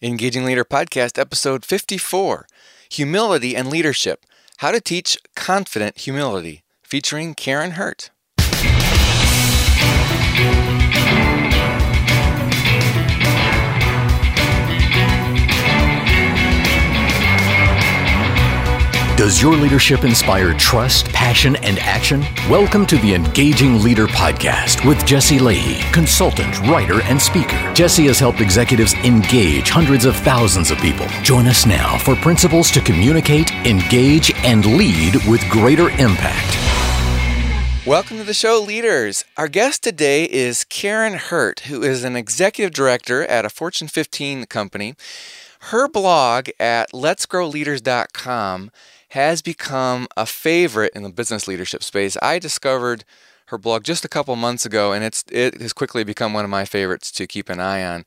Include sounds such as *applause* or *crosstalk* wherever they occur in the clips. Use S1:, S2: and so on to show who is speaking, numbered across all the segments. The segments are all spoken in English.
S1: Engaging Leader Podcast, episode 54 Humility and Leadership How to Teach Confident Humility, featuring Karin Hurt.
S2: Does your leadership inspire trust, passion, and action? Welcome to the Engaging Leader Podcast with Jesse Lahey, consultant, writer, and speaker. Jesse has helped executives engage hundreds of thousands of people. Join us now for principles to communicate, engage, and lead with greater impact.
S1: Welcome to the show, leaders. Our guest today is Karin Hurt, who is an executive director at a Fortune 15 company. Her blog at letsgrowleaders.com has become a favorite in the business leadership space. I discovered her blog just a couple months ago, and it's it has quickly become one of my favorites to keep an eye on.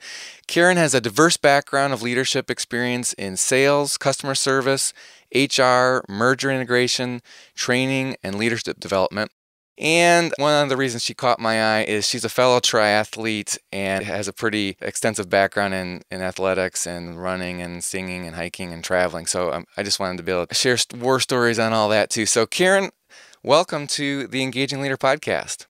S1: Karin has a diverse background of leadership experience in sales, customer service, HR, merger integration, training, and leadership development. And one of the reasons she caught my eye is she's a fellow triathlete and has a pretty extensive background in, in athletics and running and singing and hiking and traveling. So um, I just wanted to be able to share war stories on all that too. So, Karin, welcome to the Engaging Leader podcast.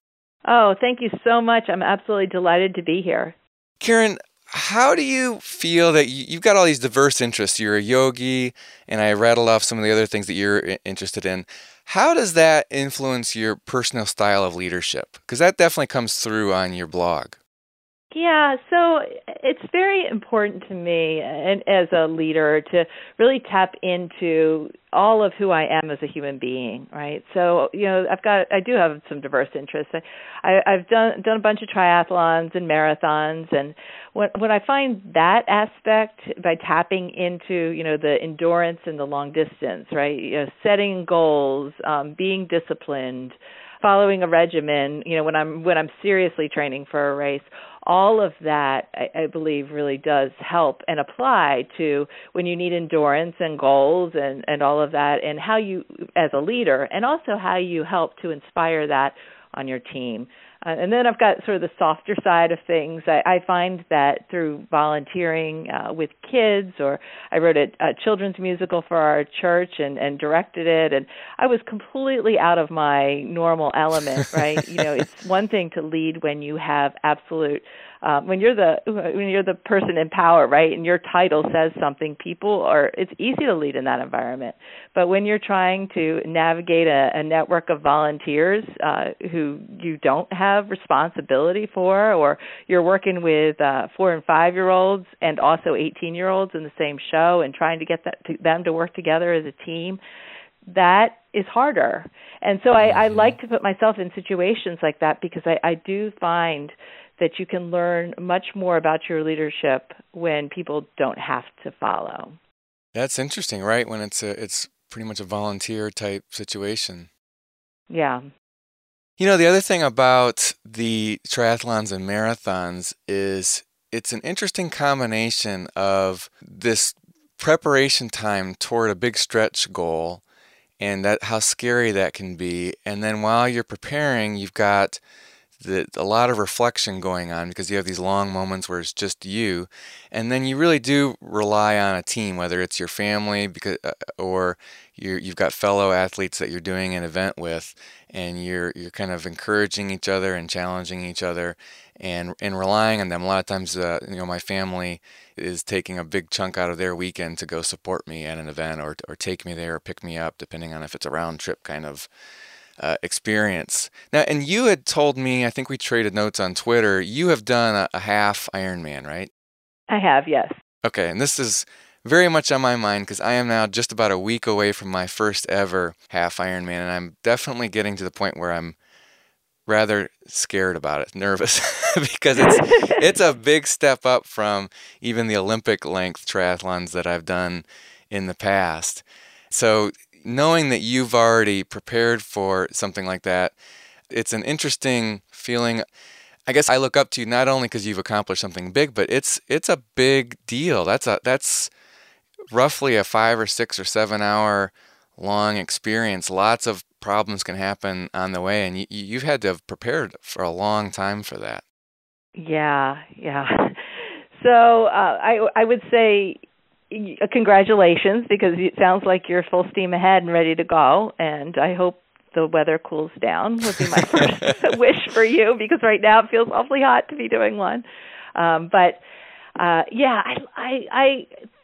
S3: Oh, thank you so much. I'm absolutely delighted to be here.
S1: Karin, how do you feel that you, have got all these diverse interests? You're a yogi, and I rattled off some of the other things that you're interested in. How does that influence your personal style of leadership? Because that definitely comes through on your blog.
S3: Yeah, so it's very important to me and as a leader to really tap into all of who I am as a human being, right? So, you know, I've got I do have some diverse interests. I, I have done done a bunch of triathlons and marathons and when when I find that aspect by tapping into, you know, the endurance and the long distance, right? You know, setting goals, um being disciplined, following a regimen, you know, when I'm when I'm seriously training for a race, all of that I, I believe really does help and apply to when you need endurance and goals and and all of that and how you as a leader and also how you help to inspire that on your team. Uh, and then I've got sort of the softer side of things. I, I find that through volunteering uh, with kids, or I wrote a, a children's musical for our church and, and directed it, and I was completely out of my normal element. Right? you know, it's *laughs* one thing to lead when you have absolute um, when you're the when you're the person in power, right, and your title says something, people are it's easy to lead in that environment. But when you're trying to navigate a, a network of volunteers uh, who you don't have responsibility for, or you're working with uh, four and five year olds and also 18 year olds in the same show, and trying to get that to, them to work together as a team, that is harder. And so I, I like to put myself in situations like that because I, I do find that you can learn much more about your leadership when people don't have to follow.
S1: That's interesting, right? When it's a it's pretty much a volunteer type situation.
S3: Yeah.
S1: You know, the other thing about the triathlons and marathons is it's an interesting combination of this preparation time toward a big stretch goal and that how scary that can be and then while you're preparing you've got the, a lot of reflection going on because you have these long moments where it's just you, and then you really do rely on a team, whether it's your family because uh, or you you've got fellow athletes that you're doing an event with, and you're you're kind of encouraging each other and challenging each other, and and relying on them. A lot of times, uh, you know, my family is taking a big chunk out of their weekend to go support me at an event or or take me there or pick me up, depending on if it's a round trip kind of uh, experience. Now, and you had told me, I think we traded notes on Twitter, you have done a, a half Ironman, right?
S3: I have, yes.
S1: Okay, and this is very much on my mind because I am now just about a week away from my first ever half Ironman, and I'm definitely getting to the point where I'm rather scared about it, nervous, *laughs* because it's *laughs* it's a big step up from even the Olympic length triathlons that I've done in the past. So knowing that you've already prepared for something like that, it's an interesting feeling. I guess I look up to you not only because you've accomplished something big, but it's it's a big deal. That's a that's roughly a five or six or seven hour long experience. Lots of problems can happen on the way, and you, you've had to have prepared for a long time for that.
S3: Yeah, yeah. *laughs* So uh, I I would say congratulations because it sounds like you're full steam ahead and ready to go. And I hope the weather cools down would be my *laughs* first *laughs* wish for you because right now it feels awfully hot to be doing one. Um, but uh, yeah, I I I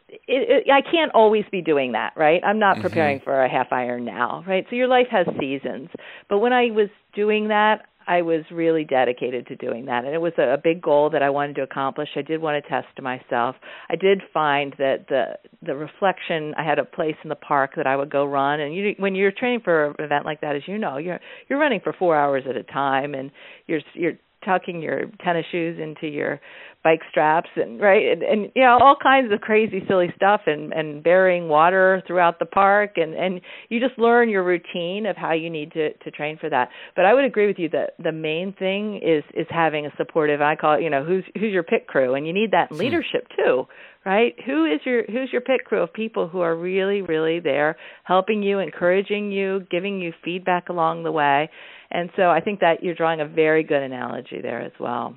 S3: it, it, I can't always be doing that, right? I'm not mm-hmm. preparing mm-hmm. for a half Ironman, right? So your life has seasons. But when I was doing that, I was really dedicated to doing that, and it was a, a big goal that I wanted to accomplish. I did want to test myself. I did find that the the reflection. I had a place in the park that I would go run, and you, when you're training for an event like that, as you know, you're you're running for four hours at a time, and you're you're tucking your tennis shoes into your bike straps and right and, and you know all kinds of crazy silly stuff and and burying water throughout the park and and you just learn your routine of how you need to to train for that but i would agree with you that the main thing is is having a supportive i call it you know who's who's your pit crew and you need that hmm. leadership too right who is your who's your pit crew of people who are really really there helping you encouraging you giving you feedback along the way and so I think that you're drawing a very good analogy there as well.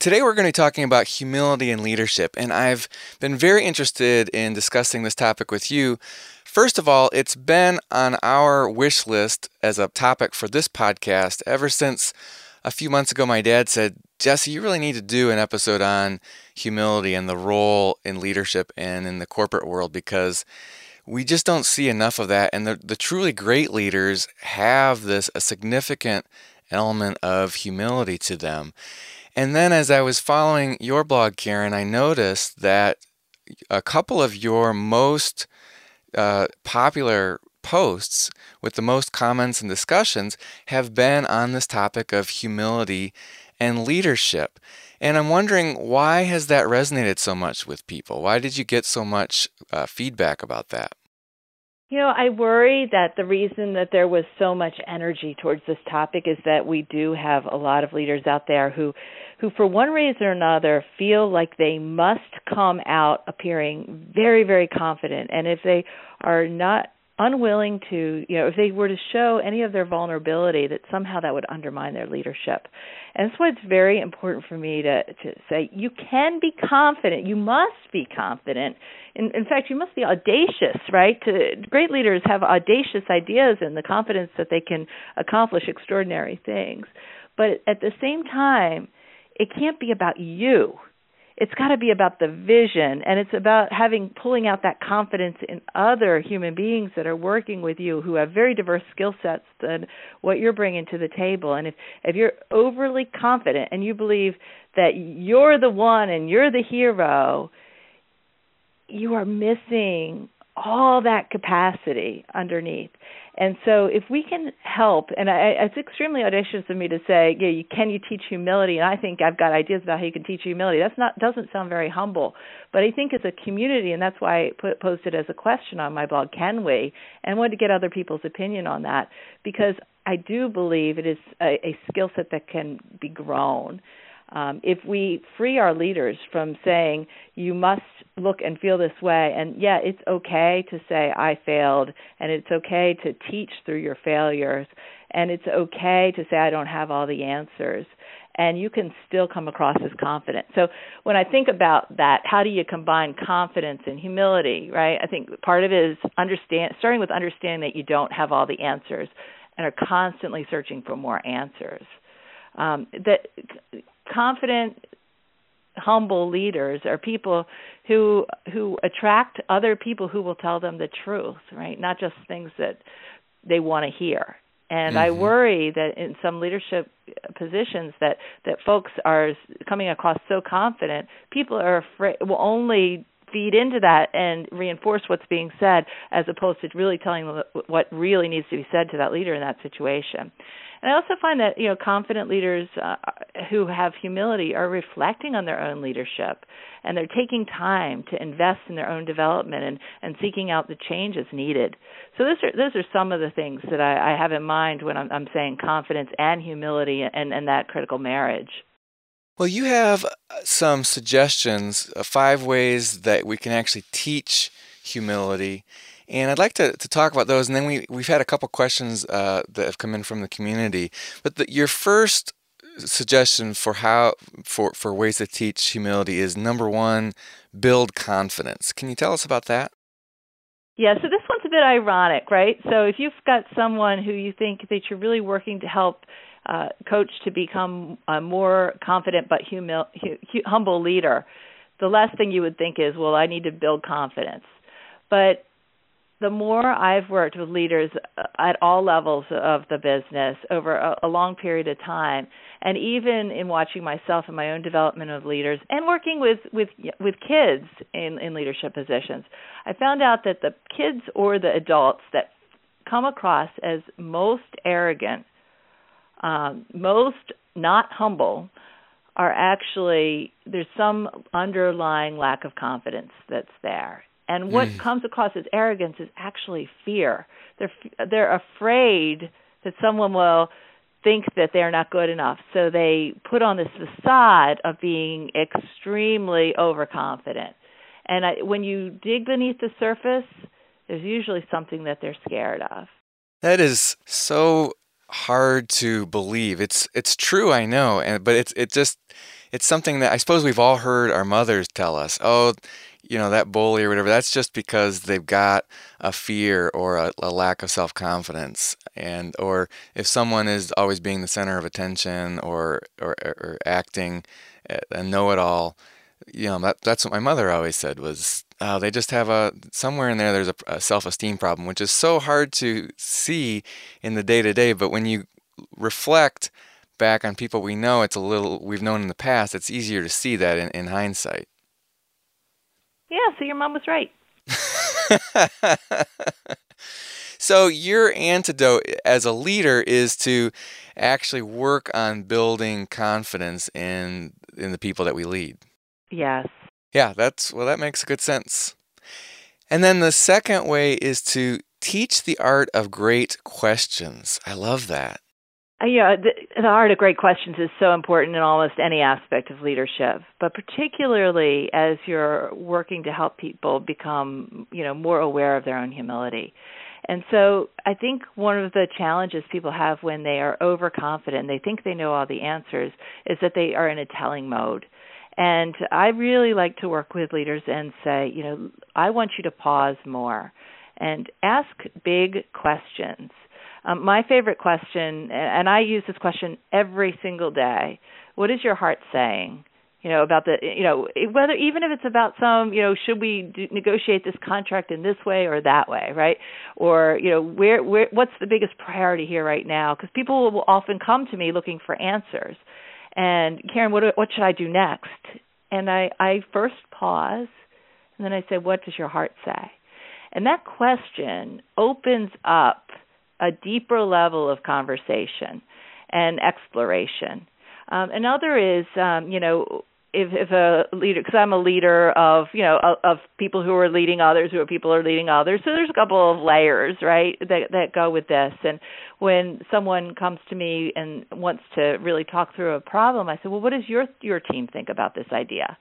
S1: Today, we're going to be talking about humility and leadership, and I've been very interested in discussing this topic with you. First of all, it's been on our wish list as a topic for this podcast ever since a few months ago. My dad said, Jesse, you really need to do an episode on humility and the role in leadership and in the corporate world because we just don't see enough of that. And the, the truly great leaders have this a significant element of humility to them. And then as I was following your blog, Karin, I noticed that a couple of your most uh, popular posts with the most comments and discussions have been on this topic of humility and leadership. And I'm wondering why has that resonated so much with people? Why did you get so much uh, feedback about that?
S3: You know, I worry that the reason that there was so much energy towards this topic is that we do have a lot of leaders out there who who for one reason or another feel like they must come out appearing very very confident and if they are not unwilling to, you know, if they were to show any of their vulnerability, that somehow that would undermine their leadership. And that's why it's very important for me to to say you can be confident. You must be confident. In, in fact, you must be audacious, right? To, great leaders have audacious ideas and the confidence that they can accomplish extraordinary things. But at the same time, it can't be about you it's got to be about the vision and it's about having pulling out that confidence in other human beings that are working with you who have very diverse skill sets than what you're bringing to the table. And if if you're overly confident and you believe that you're the one and you're the hero you are missing all that capacity underneath and so, if we can help, and I, it's extremely audacious of me to say, yeah, you, can you teach humility? And I think I've got ideas about how you can teach humility. That's not doesn't sound very humble, but I think as a community, and that's why I put, posted as a question on my blog, can we? And I wanted to get other people's opinion on that because I do believe it is a, a skill set that can be grown. Um, if we free our leaders from saying you must look and feel this way, and yeah, it's okay to say I failed, and it's okay to teach through your failures, and it's okay to say I don't have all the answers, and you can still come across as confident. So when I think about that, how do you combine confidence and humility, right? I think part of it is understand starting with understanding that you don't have all the answers and are constantly searching for more answers. Um, that confident humble leaders are people who who attract other people who will tell them the truth right not just things that they want to hear and mm-hmm. i worry that in some leadership positions that that folks are coming across so confident people are afraid will only feed into that and reinforce what's being said as opposed to really telling what really needs to be said to that leader in that situation and I also find that you know confident leaders uh, who have humility are reflecting on their own leadership, and they're taking time to invest in their own development and and seeking out the changes needed. So those are those are some of the things that I, I have in mind when I'm, I'm saying confidence and humility and and that critical marriage.
S1: Well, you have uh, some suggestions, uh, five ways that we can actually teach humility and I'd like to, to talk about those. And then we, we've had a couple questions uh, that have come in from the community. But the, your first suggestion for how for for ways to teach humility is number one, build confidence. Can you tell us about that?
S3: Yeah, so this one's a bit ironic, right? So if you've got someone who you think that you're really working to help uh, coach to become a more confident but humil- hu- humble leader, the last thing you would think is, well, I need to build confidence. But the more I've worked with leaders uh, at all levels of the business over a, a, long period of time, and even in watching myself and my own development of leaders, and working with with with kids in in leadership positions, I found out that the kids or the adults that come across as most arrogant, um, most not humble, are actually there's some underlying lack of confidence that's there and what mm. comes across as arrogance is actually fear. They're they're afraid that someone will think that they're not good enough. So they put on this facade of being extremely overconfident. And I, when you dig beneath the surface, there's usually something that they're scared of.
S1: That is so hard to believe. It's it's true, I know, and but it's it just it's something that I suppose we've all heard our mothers tell us. Oh, you know that bully or whatever that's just because they've got a fear or a, a lack of self-confidence and or if someone is always being the center of attention or or, or acting a know-it-all you know that that's what my mother always said was uh, they just have a somewhere in there there's a, a self-esteem problem which is so hard to see in the day-to-day but when you reflect back on people we know it's a little we've known in the past it's easier to see that in, in hindsight
S3: yeah, so your mom was right. *laughs*
S1: so your antidote as a leader is to actually work on building confidence in in the people that we lead.
S3: Yes.
S1: Yeah, that's well that makes good sense. And then the second way is to teach the art of great questions. I love that.
S3: Uh, yeah, the, the art of great questions is so important in almost any aspect of leadership, but particularly as you're working to help people become, you know, more aware of their own humility. And so I think one of the challenges people have when they are overconfident, they think they know all the answers, is that they are in a telling mode. And I really like to work with leaders and say, you know, I want you to pause more and ask big questions. Um, my favorite question, and I use this question every single day what is your heart saying? you know about the you know whether even if it's about some you know should we do, negotiate this contract in this way or that way right? Or you know where where what's the biggest priority here right now? Because people will often come to me looking for answers and Karin what what should I do next and I I first pause and then I say what does your heart say and that question opens up a deeper level of conversation and exploration. Um, another is, um, you know, if, if a leader, because I'm a leader of, you know, of, of people who are leading others, who are people who are leading others. So there's a couple of layers, right, that that go with this. And when someone comes to me and wants to really talk through a problem, I say, well, what does your your team think about this idea?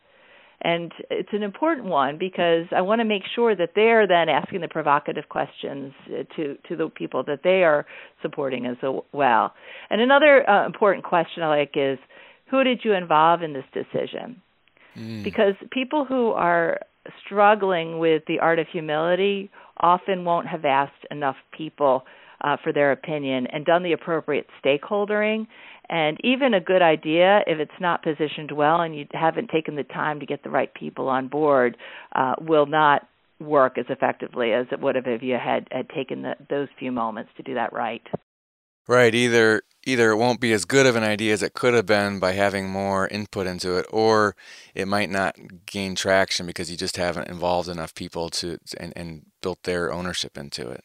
S3: And it's an important one because I want to make sure that they're then asking the provocative questions uh, to to the people that they are supporting as well. And another uh, important question I like is, who did you involve in this decision? Mm. Because people who are struggling with the art of humility often won't have asked enough people uh, for their opinion and done the appropriate stakeholdering and even a good idea, if it's not positioned well and you haven't taken the time to get the right people on board, uh, will not work as effectively as it would have if you had, had taken the, those few moments to do that right.
S1: Right. Either either it won't be as good of an idea as it could have been by having more input into it, or it might not gain traction because you just haven't involved enough people to and, and built their ownership into it.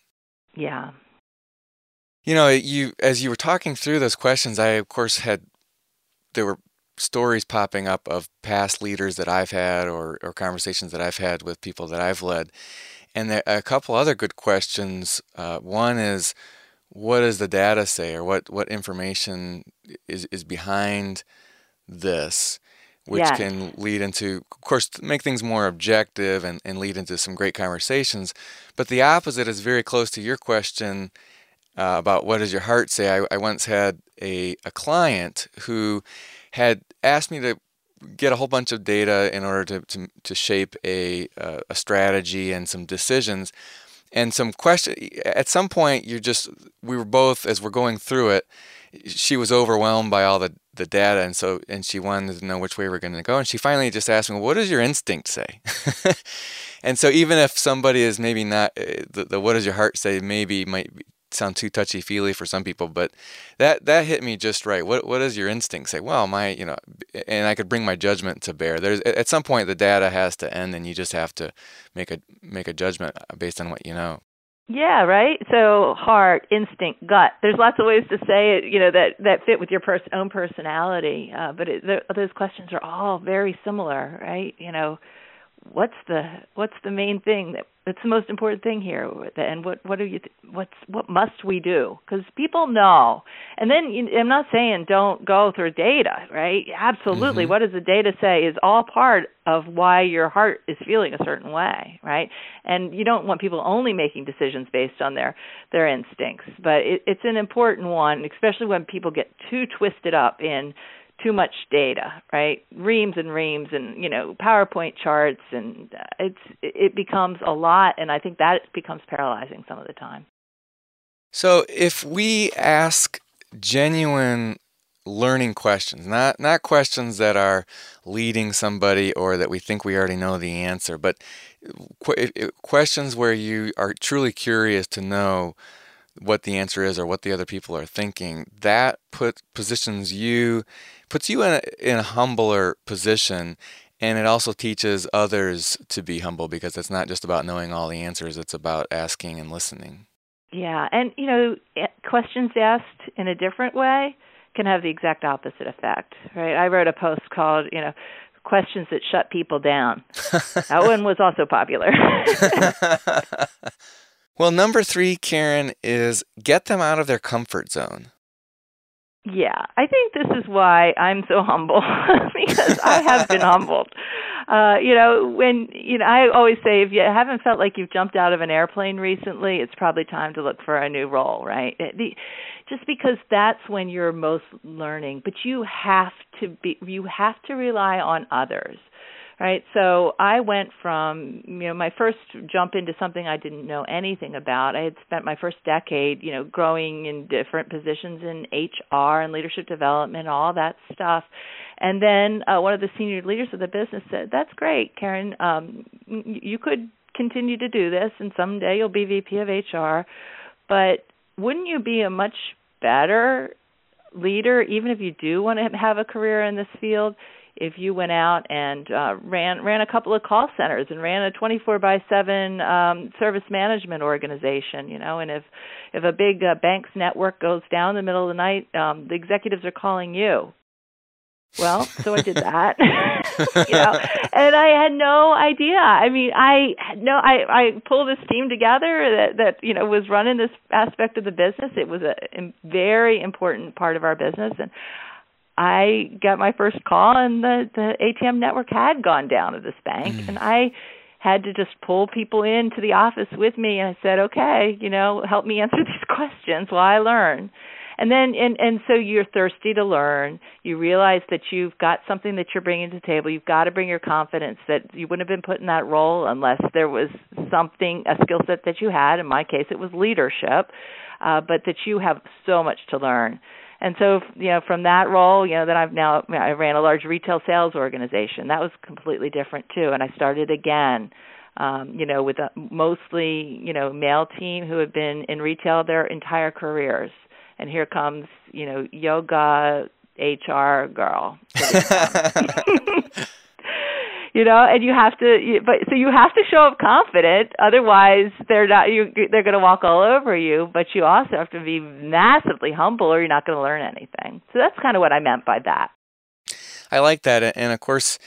S3: Yeah,
S1: you know, you as you were talking through those questions, I of course had there were stories popping up of past leaders that I've had or or conversations that I've had with people that I've led, and there, a couple other good questions. Uh, one is, what does the data say, or what what information is is behind this? which yes. can lead into, of course, make things more objective and, and lead into some great conversations. But the opposite is very close to your question uh, about what does your heart say. I, I once had a, a client who had asked me to get a whole bunch of data in order to, to, to shape a, uh, a strategy and some decisions and some question at some point you're just we were both as we're going through it she was overwhelmed by all the, the data and so and she wanted to know which way we we're going to go and she finally just asked me what does your instinct say? *laughs* And so even if somebody is maybe not uh, the, the what does your heart say maybe might sound too touchy feely for some people, but that that hit me just right. What what does your instinct say? Well, my you know, and I could bring my judgment to bear. There's at some point the data has to end, and you just have to make a make a judgment based on what you know.
S3: Yeah, right. So heart, instinct, gut. There's lots of ways to say it, you know, that that fit with your pers- own personality. Uh, but it, those questions are all very similar, right? You know, what's the what's the main thing that that's the most important thing here and what what do you what's what must we do? Because people know. And then you, i'm not saying don't go through data right? Absolutely. Mm-hmm. what does the data say is all part of why your heart is feeling a certain way right? And you don't want people only making decisions based on their their instincts but it, it's an important one especially when people get too twisted up in too much data, right? Reams and reams and, you know, PowerPoint charts and uh, it's it becomes a lot and I think that becomes paralyzing some of the time.
S1: So, if we ask genuine learning questions, not not questions that are leading somebody or that we think we already know the answer, but qu- questions where you are truly curious to know what the answer is or what the other people are thinking, that put positions you puts you in a, in a humbler position and it also teaches others to be humble because it's not just about knowing all the answers it's about asking and listening.
S3: Yeah and you know eh, questions asked in a different way can have the exact opposite effect right? I wrote a post called you know questions that shut people down. *laughs* That one was also popular. *laughs*
S1: Well number three Karin is get them out of their comfort zone
S3: yeah, I think this is why I'm so humble *laughs* because I have been *laughs* humbled. Uh, you know, when you know, I always say if you haven't felt like you've jumped out of an airplane recently, it's probably time to look for a new role, right? The, just because that's when you're most learning, but you have to be you have to rely on others right? So i went from you know my first jump into something i didn't know anything about. I had spent my first decade you know growing in different positions in hr and leadership development all that stuff. And then uh, one of the senior leaders of the business said that's great Karin. Um you could continue to do this and someday you'll be vp of hr but wouldn't you be a much better leader even if you do want to have a career in this field if you went out and uh, ran ran a couple of call centers and ran a 24 by 7 um, service management organization, you know, and if if a big uh, bank's network goes down in the middle of the night, um, the executives are calling you. Well, so I did that, *laughs* you know, and I had no idea. I mean, I had no. I I pulled this team together that that you know was running this aspect of the business. It was a, a very important part of our business, and I got my first call and the the ATM network had gone down at this bank mm. and I had to just pull people into the office with me and I said, "Okay, you know, help me answer *laughs* these questions while I learn." And then and and so you're thirsty to learn. You realize that you've got something that you're bringing to the table. You've got to bring your confidence that you wouldn't have been put in that role unless there was something a skill set that you had. In my case, it was leadership, uh, but that you have so much to learn. And so, you know, from that role, you know, then I've now I ran a large retail sales organization. That was completely different too. And I started again, um, you know, with a mostly, you know, male team who had been in retail their entire careers. And here comes, you know, yoga HR girl. *laughs* *laughs* you know and you have to but so you have to show up confident. Otherwise they're not you they're going to walk all over you. But you also have to be massively humble or you're not going to learn anything. So that's kind of what i meant by that.
S1: I like that. And of course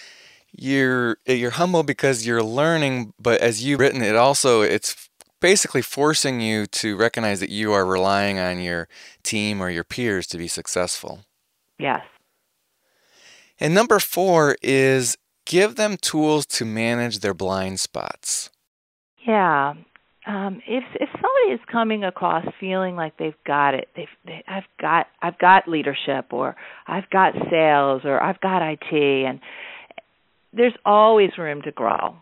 S1: you're you're humble because you're learning but as you've written it also it's basically forcing you to recognize that you are relying on your team or your peers to be successful.
S3: Yes.
S1: And number four is give them tools to manage their blind spots.
S3: Yeah. um, if if somebody is coming across feeling like they've got it, they've they, I've got I've got leadership, or I've got sales, or I've got IT, and there's always room to grow.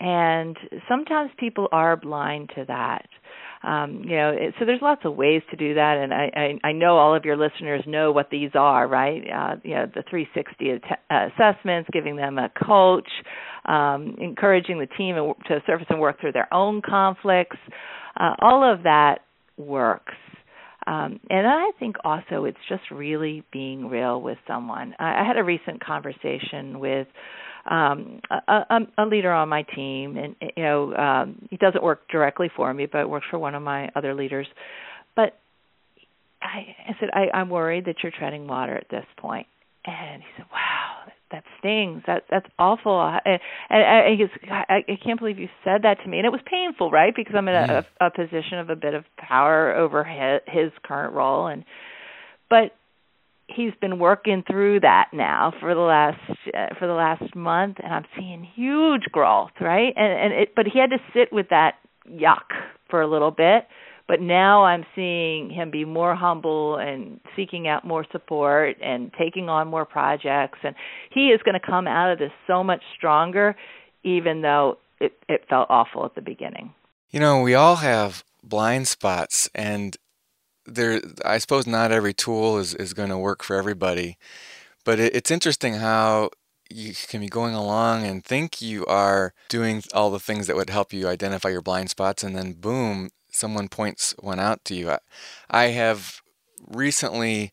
S3: And sometimes people are blind to that um, you know, it, so there's lots of ways to do that, and I, I, I know all of your listeners know what these are, right? Uh, you know, the 360 att- uh, assessments, giving them a coach, um, encouraging the team to surface and work through their own conflicts. Uh, all of that works. Um, and I think also it's just really being real with someone. I, I had a recent conversation with um, a, a, leader on my team, and you know um, he doesn't work directly for me, but works for one of my other leaders. But I, I said, I, I'm worried that you're treading water at this point. And he said, Wow, that stings. That that's awful. And, and, and he goes, I, I can't believe you said that to me. And it was painful, right? Because I'm in a, a, a position of a bit of power over his, his current role, and but he's been working through that now for the last uh, for the last month and I'm seeing huge growth, right? And and it but he had to sit with that yuck for a little bit, but now I'm seeing him be more humble and seeking out more support and taking on more projects and he is going to come out of this so much stronger even though it it felt awful at the beginning.
S1: You know, we all have blind spots and there I suppose not every tool is, is going to work for everybody, but it, it's interesting how you can be going along and think you are doing all the things that would help you identify your blind spots, and then boom, someone points one out to you. I, I have recently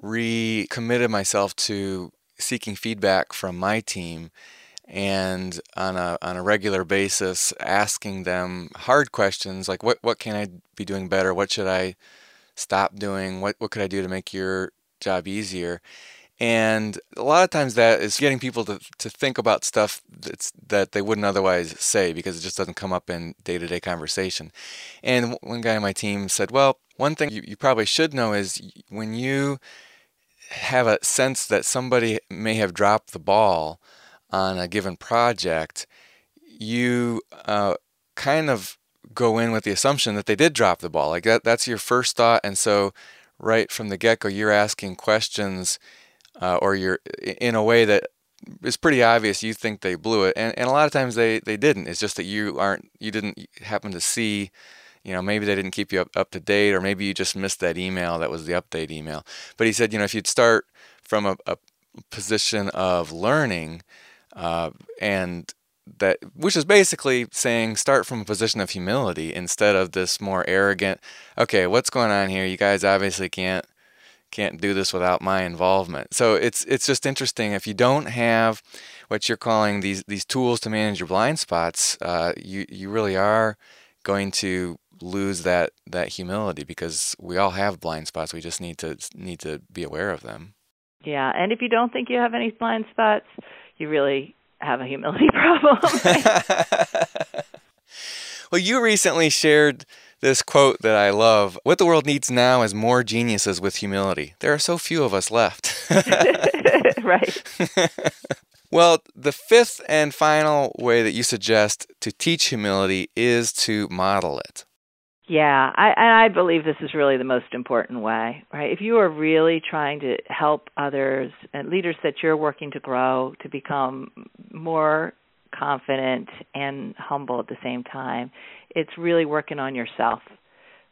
S1: recommitted myself to seeking feedback from my team and on a on a regular basis asking them hard questions like what what can I be doing better what should I stop doing? What what could I do to make your job easier? And a lot of times that is getting people to, to think about stuff that's that they wouldn't otherwise say because it just doesn't come up in day to day conversation. And one guy on my team said, Well, one thing you, you probably should know is when you have a sense that somebody may have dropped the ball on a given project, you uh, kind of go in with the assumption that they did drop the ball. Like that that's your first thought. And so right from the get-go you're asking questions uh, or you're in a way that is pretty obvious you think they blew it. And, and a lot of times they, they didn't. It's just that you aren't you didn't happen to see you know maybe they didn't keep you up, up to date or maybe you just missed that email that was the update email. But he said you know if you'd start from a, a position of learning uh, and that which is basically saying start from a position of humility instead of this more arrogant okay what's going on here? You guys obviously can't can't do this without my involvement. So it's it's just interesting. If you don't have what you're calling these these tools to manage your blind spots uh, you you really are going to lose that that humility because we all have blind spots. We just need to need to be aware of them.
S3: Yeah and if you don't think you have any blind spots you really have a humility *laughs* problem. *laughs*
S1: well, you recently shared this quote that I love What the world needs now is more geniuses with humility. There are so few of us left. *laughs*
S3: right.
S1: well, the fifth and final way that you suggest to teach humility is to model it.
S3: Yeah, I, and I believe this is really the most important way, right? If you are really trying to help others and leaders that you're working to grow to become more confident and humble at the same time, it's really working on yourself,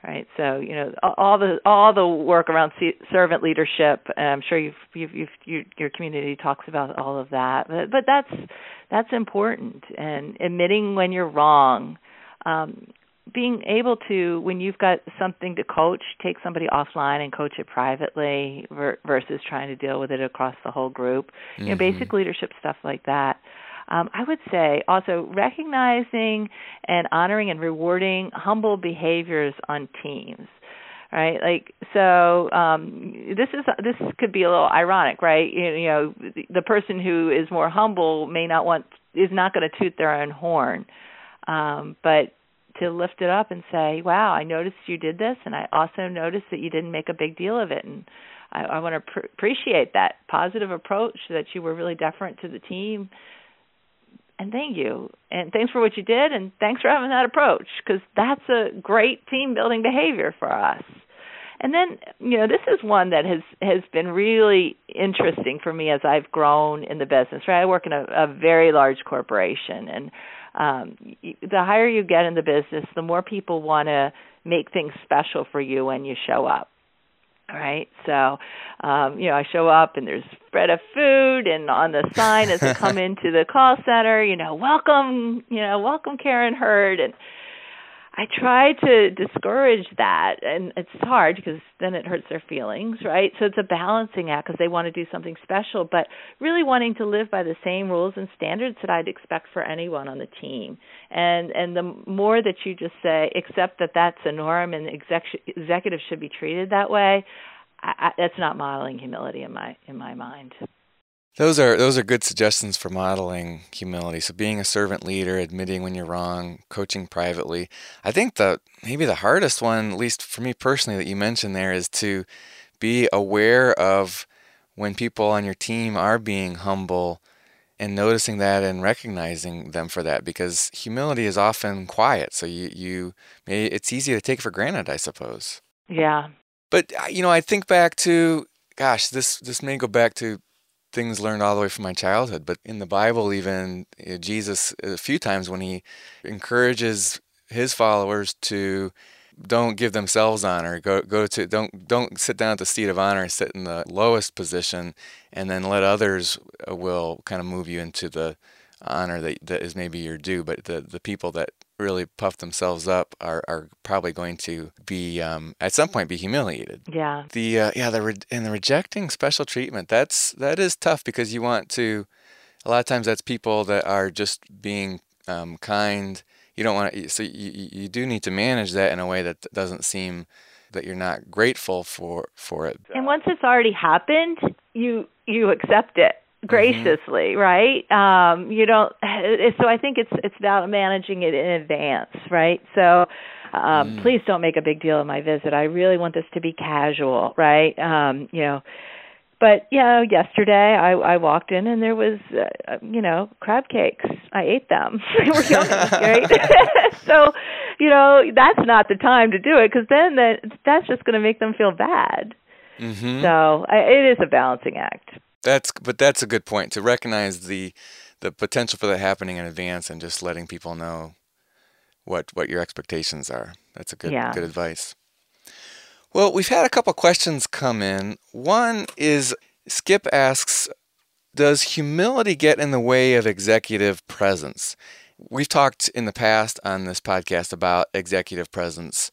S3: right? So you know all the all the work around servant leadership. I'm sure you've, you've, you've you, your community talks about all of that, but but that's that's important and admitting when you're wrong. Um, being able to when you've got something to coach take somebody offline and coach it privately ver- versus trying to deal with it across the whole group mm-hmm. you know basic mm-hmm. leadership stuff like that um, I would say also recognizing and honoring and rewarding humble behaviors on teams right like so um this is this could be a little ironic right you, you know the person who is more humble may not want is not going to toot their own horn um but to lift it up and say, "Wow, I noticed you did this, and I also noticed that you didn't make a big deal of it." And I, I want to pr- appreciate that positive approach that you were really deferent to the team. And thank you. And thanks for what you did and thanks for having that approach because that's a great team building behavior for us and then you know this is one that has has been really interesting for me as I've grown in the business right? I work in a, a very large corporation and um the higher you get in the business the more people want to make things special for you when you show up right? So um you know i show up and there's spread of food and on the sign as i come *laughs* into the call center you know welcome you know welcome Karin Hurt and I try to discourage that, and it's hard because then it hurts their feelings, right? So it's a balancing act because they want to do something special, but really wanting to live by the same rules and standards that I'd expect for anyone on the team. And and the more that you just say accept that that's a norm and exec- executives should be treated that way, I, I, that's not modeling humility in my in my mind.
S1: Those are those are good suggestions for modeling humility. So being a servant leader, admitting when you're wrong, coaching privately. I think the maybe the hardest one, at least for me personally, that you mentioned there is to be aware of when people on your team are being humble and noticing that and recognizing them for that because humility is often quiet. So you you it's easy to take for granted, I suppose.
S3: Yeah.
S1: But uh, you know, I think back to gosh, this this may go back to things learned all the way from my childhood. But in the Bible, even uh, Jesus, a few times when he encourages his followers to don't give themselves honor go go to don't don't sit down at the seat of honor sit in the lowest position and then let others uh, will kind of move you into the honor that that is maybe your due but the the people that really puff themselves up are, are probably going to be um, at some point be humiliated.
S3: Yeah.
S1: The uh, yeah the re- and the rejecting special treatment that's that is tough because you want to. A lot of times that's people that are just being um, kind. You don't want to. So you you do need to manage that in a way that doesn't seem that you're not grateful for for it.
S3: And once it's already happened, you you accept it. Graciously, mm-hmm. right? Um, you don't. So I think it's it's about managing it in advance, right? So um, mm. please don't make a big deal of my visit. I really want this to be casual, right? Um, you know. But you know, yesterday I, I walked in and there was, uh, you know, crab cakes. I ate them. *laughs* they were yummy, right? *laughs* so, you know, that's not the time to do it because then that that's just going to make them feel bad. Mm-hmm. So I, it is a balancing act.
S1: That's but that's a good point to recognize the the potential for that happening in advance and just letting people know what what your expectations are. That's a good yeah. good advice. Well, we've had a couple questions come in. One is Skip asks, does humility get in the way of executive presence? We've talked in the past on this podcast about executive presence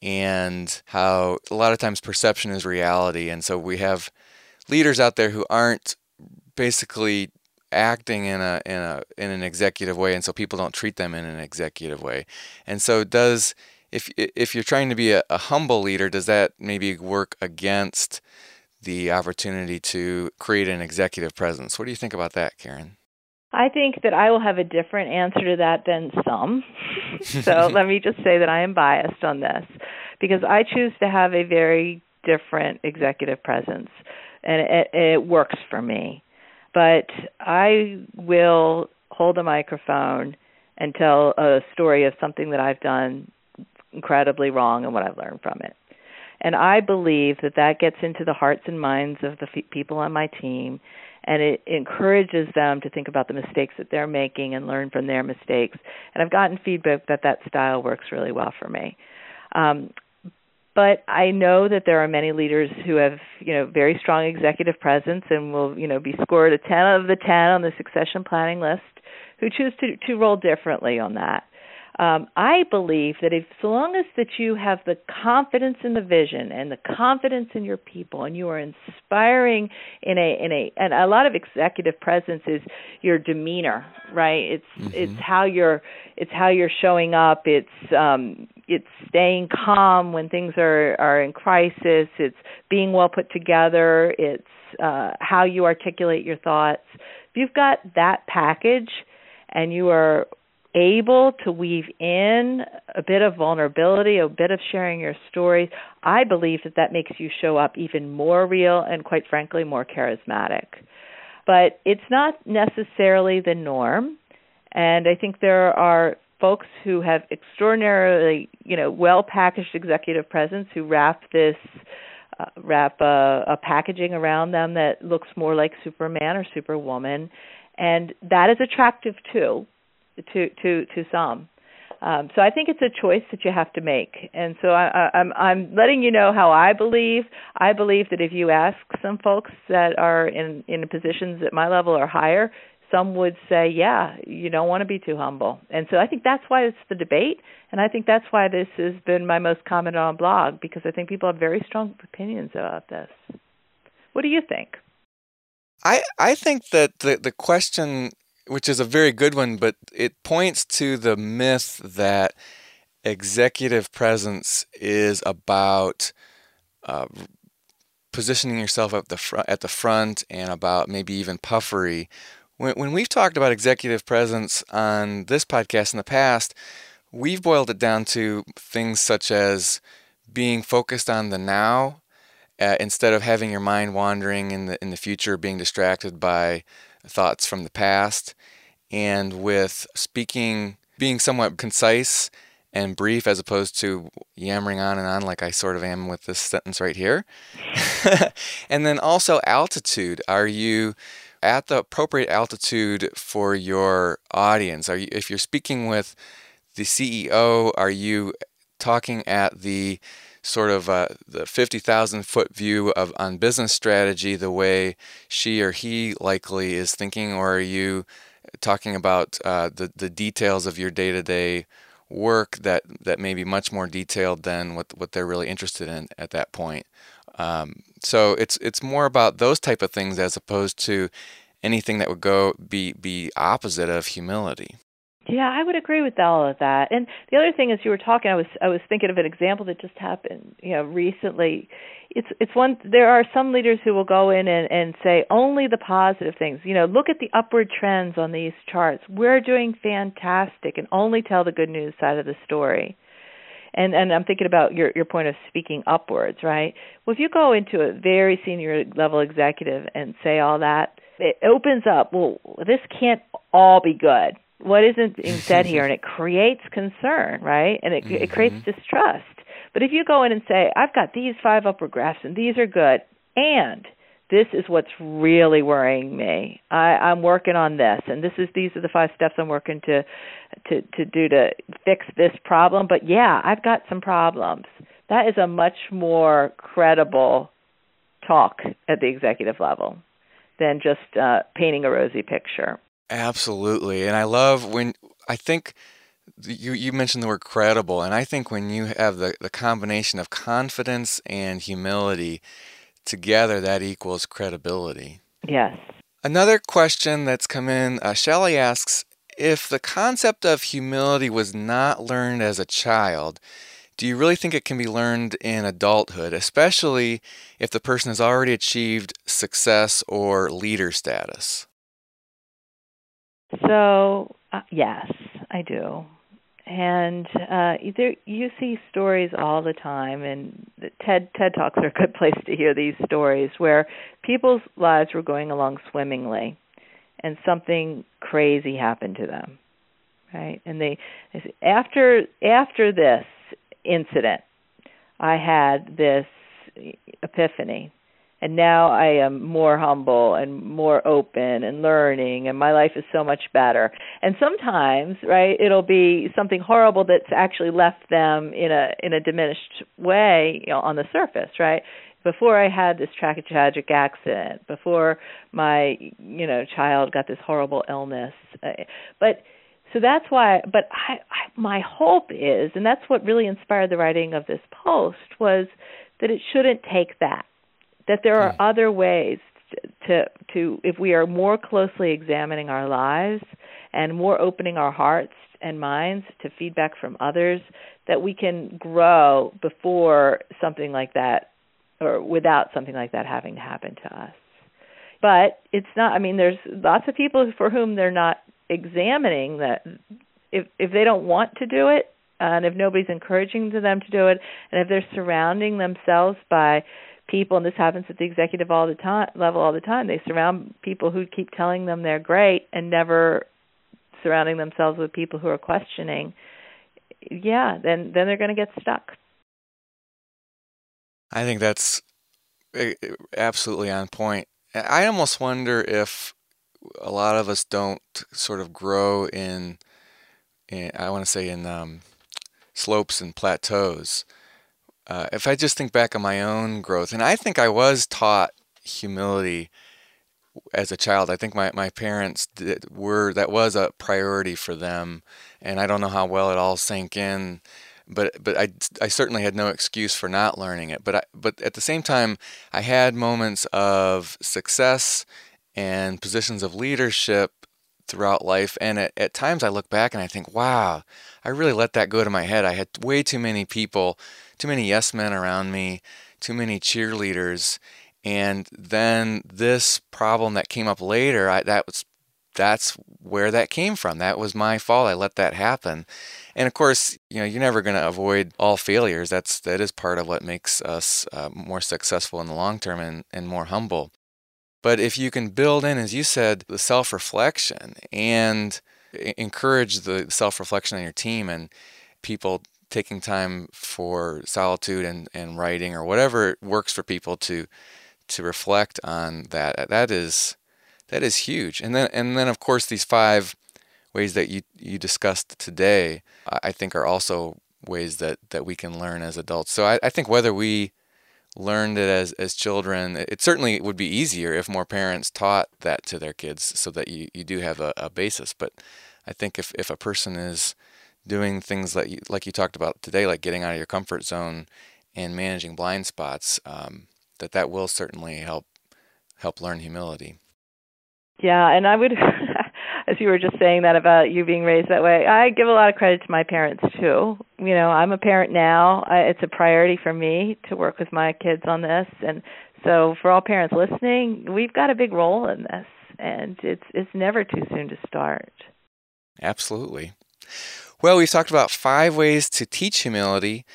S1: and how a lot of times perception is reality and so we have leaders out there who aren't basically acting in a in a in an executive way and so people don't treat them in an executive way. And so does if if you're trying to be a, a humble leader does that maybe work against the opportunity to create an executive presence? What do you think about that Karin?
S3: I think that I will have a different answer to that than some. *laughs* so let me just say that I am biased on this because I choose to have a very different executive presence and it, it works for me. But I will hold a microphone and tell a story of something that I've done incredibly wrong and what I've learned from it. And I believe that that gets into the hearts and minds of the f- people on my team and it encourages them to think about the mistakes that they're making and learn from their mistakes. And I've gotten feedback that that style works really well for me. Um, but I know that there are many leaders who have, you know, very strong executive presence and will, you know, be scored a 10 out of the 10 on the succession planning list who choose to to roll differently on that um, I believe that if so long as that you have the confidence in the vision and the confidence in your people, and you are inspiring in a in a and a lot of executive presence is your demeanor, right? It's mm-hmm. it's how you're it's how you're showing up. It's um, it's staying calm when things are are in crisis. It's being well put together. It's uh, how you articulate your thoughts. If you've got that package and you are able to weave in a bit of vulnerability, a bit of sharing your story, I believe that that makes you show up even more real and, quite frankly, more charismatic. But it's not necessarily the norm. And I think there are folks who have extraordinarily, you know, well packaged executive presence who wrap this uh, wrap a, a packaging around them that looks more like Superman or Superwoman, and that is attractive too, to to to some. Um, so I think it's a choice that you have to make, and so I, I, I'm I'm letting you know how I believe. I believe that if you ask some folks that are in in positions at my level or higher, some would say, yeah, you don't want to be too humble. And so I think that's why it's the debate, and I think that's why this has been my most commented on blog because I think people have very strong opinions about this. What do you think?
S1: I I think that the the question, which is a very good one, but it points to the myth that executive presence is about uh, positioning yourself the front at the front and about maybe even puffery when, when we've talked about executive presence on this podcast in the past, we've boiled it down to things such as being focused on the now uh, instead of having your mind wandering in the in the future, being distracted by thoughts from the past, and with speaking, being somewhat concise and brief as opposed to yammering on and on like I sort of am with this sentence right here. *laughs* and then also altitude. Are you at the appropriate altitude for your audience? Are you, if you're speaking with the CEO, are you talking at the sort of uh, the 50,000 foot view of on business strategy the way she or he likely is thinking, or are you talking about uh, the the details of your day to day work that that may be much more detailed than what what they're really interested in at that point? Um, so it's it's more about those type of things as opposed to anything that would go be be opposite of humility.
S3: Yeah, I would agree with all of that. And the other thing, as you were talking, I was I was thinking of an example that just happened, you know, recently. It's it's one. There are some leaders who will go in and and say only the positive things. You know, look at the upward trends on these charts. We're doing fantastic, and only tell the good news side of the story and and I'm thinking about your your point of speaking upwards, right? Well, if you go into a very senior level executive and say all that, it opens up. Well, this can't all be good. What isn't *laughs* being said here, and it creates concern, right? And it mm-hmm. it creates distrust. But if you go in and say, I've got these five upward graphs, and these are good, and this is what's really worrying me. I, I'm working on this, and this is these are the five steps I'm working to to to do to fix this problem. But yeah, I've got some problems. That is a much more credible talk at the executive level than just uh, painting a rosy picture.
S1: Absolutely, and I love when I think you you mentioned the word credible, and I think when you have the the combination of confidence and humility together, that equals credibility.
S3: Yes.
S1: Another question that's come in, uh, Shelley asks if the concept of humility was not learned as a child, do you really think it can be learned in adulthood, especially if the person has already achieved success or leader status?
S3: So, uh, yes, I do and uh there you see stories all the time and the ted ted talks are a good *laughs* place to hear these stories where people's lives were going along swimmingly and something crazy happened to them right? And they after after this incident i had this epiphany and now I am more humble and more open and learning and my life is so much better. And sometimes, right, it'll be something horrible that's actually left them in a in a diminished way, you know, on the surface, right? Before I had this tragic accident, before my, you know, child got this horrible illness. Uh, but so that's why but I, I my hope is and that's what really inspired the writing of this post was that it shouldn't take that that there are hmm. other ways to to if we are more closely examining our lives and more opening our hearts and minds to feedback from others that we can grow before something like that or without something like that having to happen to us. But it's not i mean there's lots of people for whom they're not examining that if if they don't want to do it and if nobody's encouraging them to do it and if they're surrounding themselves by people, and this happens at the executive all the time level all the time. They surround people who keep telling them they're great and never surrounding themselves with people who are questioning, yeah, then then they're going to get stuck.
S1: I think that's eh, eh, absolutely on point. I almost wonder if a lot of us don't sort of grow in, in I want to say in um, slopes and plateaus. Uh, if I just think back on my own growth, and I think I was taught humility as a child. I think my, my parents did, were that was a priority for them, and I don't know how well it all sank in, but but I, I certainly had no excuse for not learning it. But I, but at the same time, I had moments of success and positions of leadership throughout life, and at, at times I look back and I think, wow, I really let that go to my head. I had way too many people, too many yes men around me, too many cheerleaders and then this problem that came up later, I, that was that's where that came from. That was my fault. I let that happen. And of course, you know, you're never going to avoid all failures. That's that is part of what makes us uh, more successful in the long term and, and more humble. But if you can build in, as you said, the self-reflection and encourage the self-reflection on your team and people taking time for solitude and, and writing or whatever works for people to to reflect on that uh, that is that is huge. And then and then of course these five ways that you you discussed today i think are also ways that that we can learn as adults. So i, I think whether we learned it as as children it certainly would be easier if more parents taught that to their kids so that you, you do have a, a basis. But i think if if a person is doing things like you, like you talked about today like getting out of your comfort zone and managing blind spots um, that that will certainly help help learn humility.
S3: Yeah, and I would, *laughs* as you were just saying that about you being raised that way, I give a lot of credit to my parents too. You know, I'm a parent now. I, it's a priority for me to work with my kids on this, and so for all parents listening, we've got a big role in this, and it's it's never too soon to start.
S1: Absolutely. Well, we've talked about five ways to teach humility,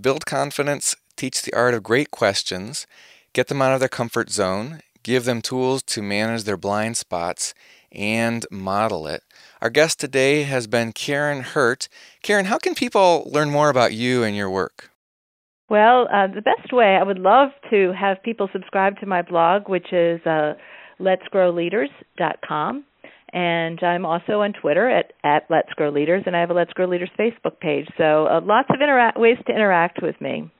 S1: build confidence, teach the art of great questions, get them out of their comfort zone, give them tools to manage their blind spots, and model it. Our guest today has been Karin Hurt. Karin, how can people learn more about you and your work?
S3: Well, uh, the best way, I would love to have people subscribe to my blog, which is uh, letsgrowleaders.com. And I'm also on Twitter at, at Let's Grow Leaders, and I have a Let's Grow Leaders Facebook page. So uh, lots of intera- ways to interact with me.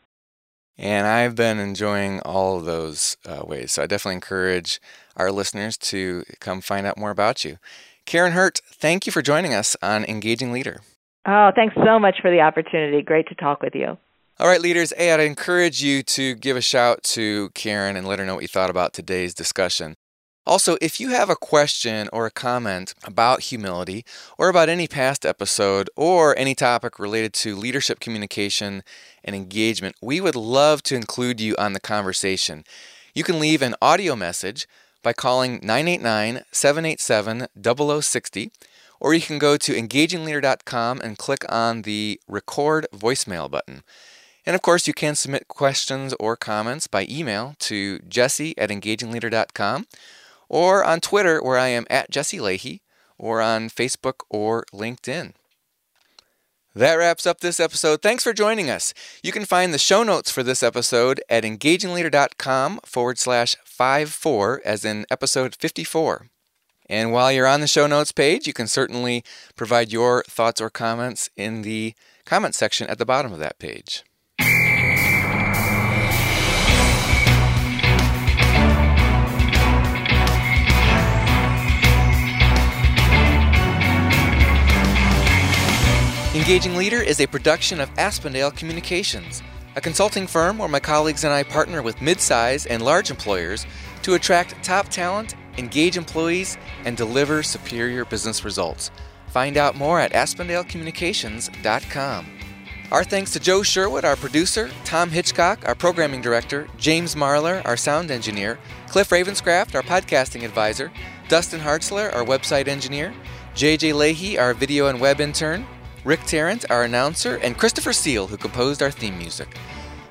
S1: And I've been enjoying all of those uh, ways. So I definitely encourage our listeners to come find out more about you. Karin Hurt, thank you for joining us on Engaging Leader.
S3: Oh, thanks so much for the opportunity. Great to talk with you.
S1: All right, leaders, hey, I'd encourage you to give a shout to Karin and let her know what you thought about today's discussion. Also, if you have a question or a comment about humility or about any past episode or any topic related to leadership communication and engagement, we would love to include you on the conversation. You can leave an audio message by calling 989 787 0060, or you can go to engagingleader.com and click on the record voicemail button. And of course, you can submit questions or comments by email to jesse at engagingleader.com or on Twitter, where I am at Jesse Lahey, or on Facebook or LinkedIn. That wraps up this episode. Thanks for joining us. You can find the show notes for this episode at engagingleader.com forward slash 54, as in episode 54. And while you're on the show notes page, you can certainly provide your thoughts or comments in the comment section at the bottom of that page. Engaging Leader is a production of Aspendale Communications, a consulting firm where my colleagues and I partner with mid-size and large employers to attract top talent, engage employees, and deliver superior business results. Find out more at aspendalecommunications.com. Our thanks to Joe Sherwood, our producer, Tom Hitchcock, our programming director, James Marlar, our sound engineer, Cliff Ravenscraft, our podcasting advisor, Dustin Hartzler, our website engineer, JJ Lahey, our video and web intern, Rick Tarrant, our announcer, and Christopher Seal, who composed our theme music.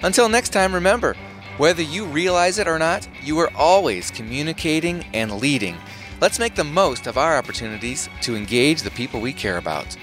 S1: Until next time, remember whether you realize it or not, you are always communicating and leading. Let's make the most of our opportunities to engage the people we care about.